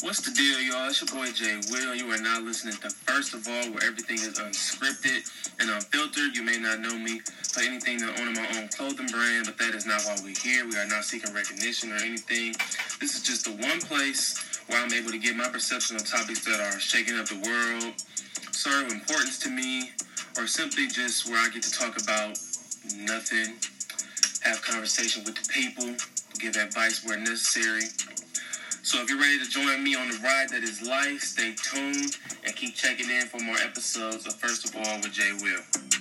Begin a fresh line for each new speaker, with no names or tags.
What's the deal, y'all? It's your boy Jay Will. You are now listening to First of All, where everything is unscripted and unfiltered. You may not know me for anything that owning my own clothing brand, but that is not why we're here. We are not seeking recognition or anything. This is just the one place where I'm able to get my perception on topics that are shaking up the world, serve importance to me, or simply just where I get to talk about nothing, have conversation with the people, give advice where necessary. So if you're ready to join me on the ride that is life, stay tuned and keep checking in for more episodes of First of All with Jay Will.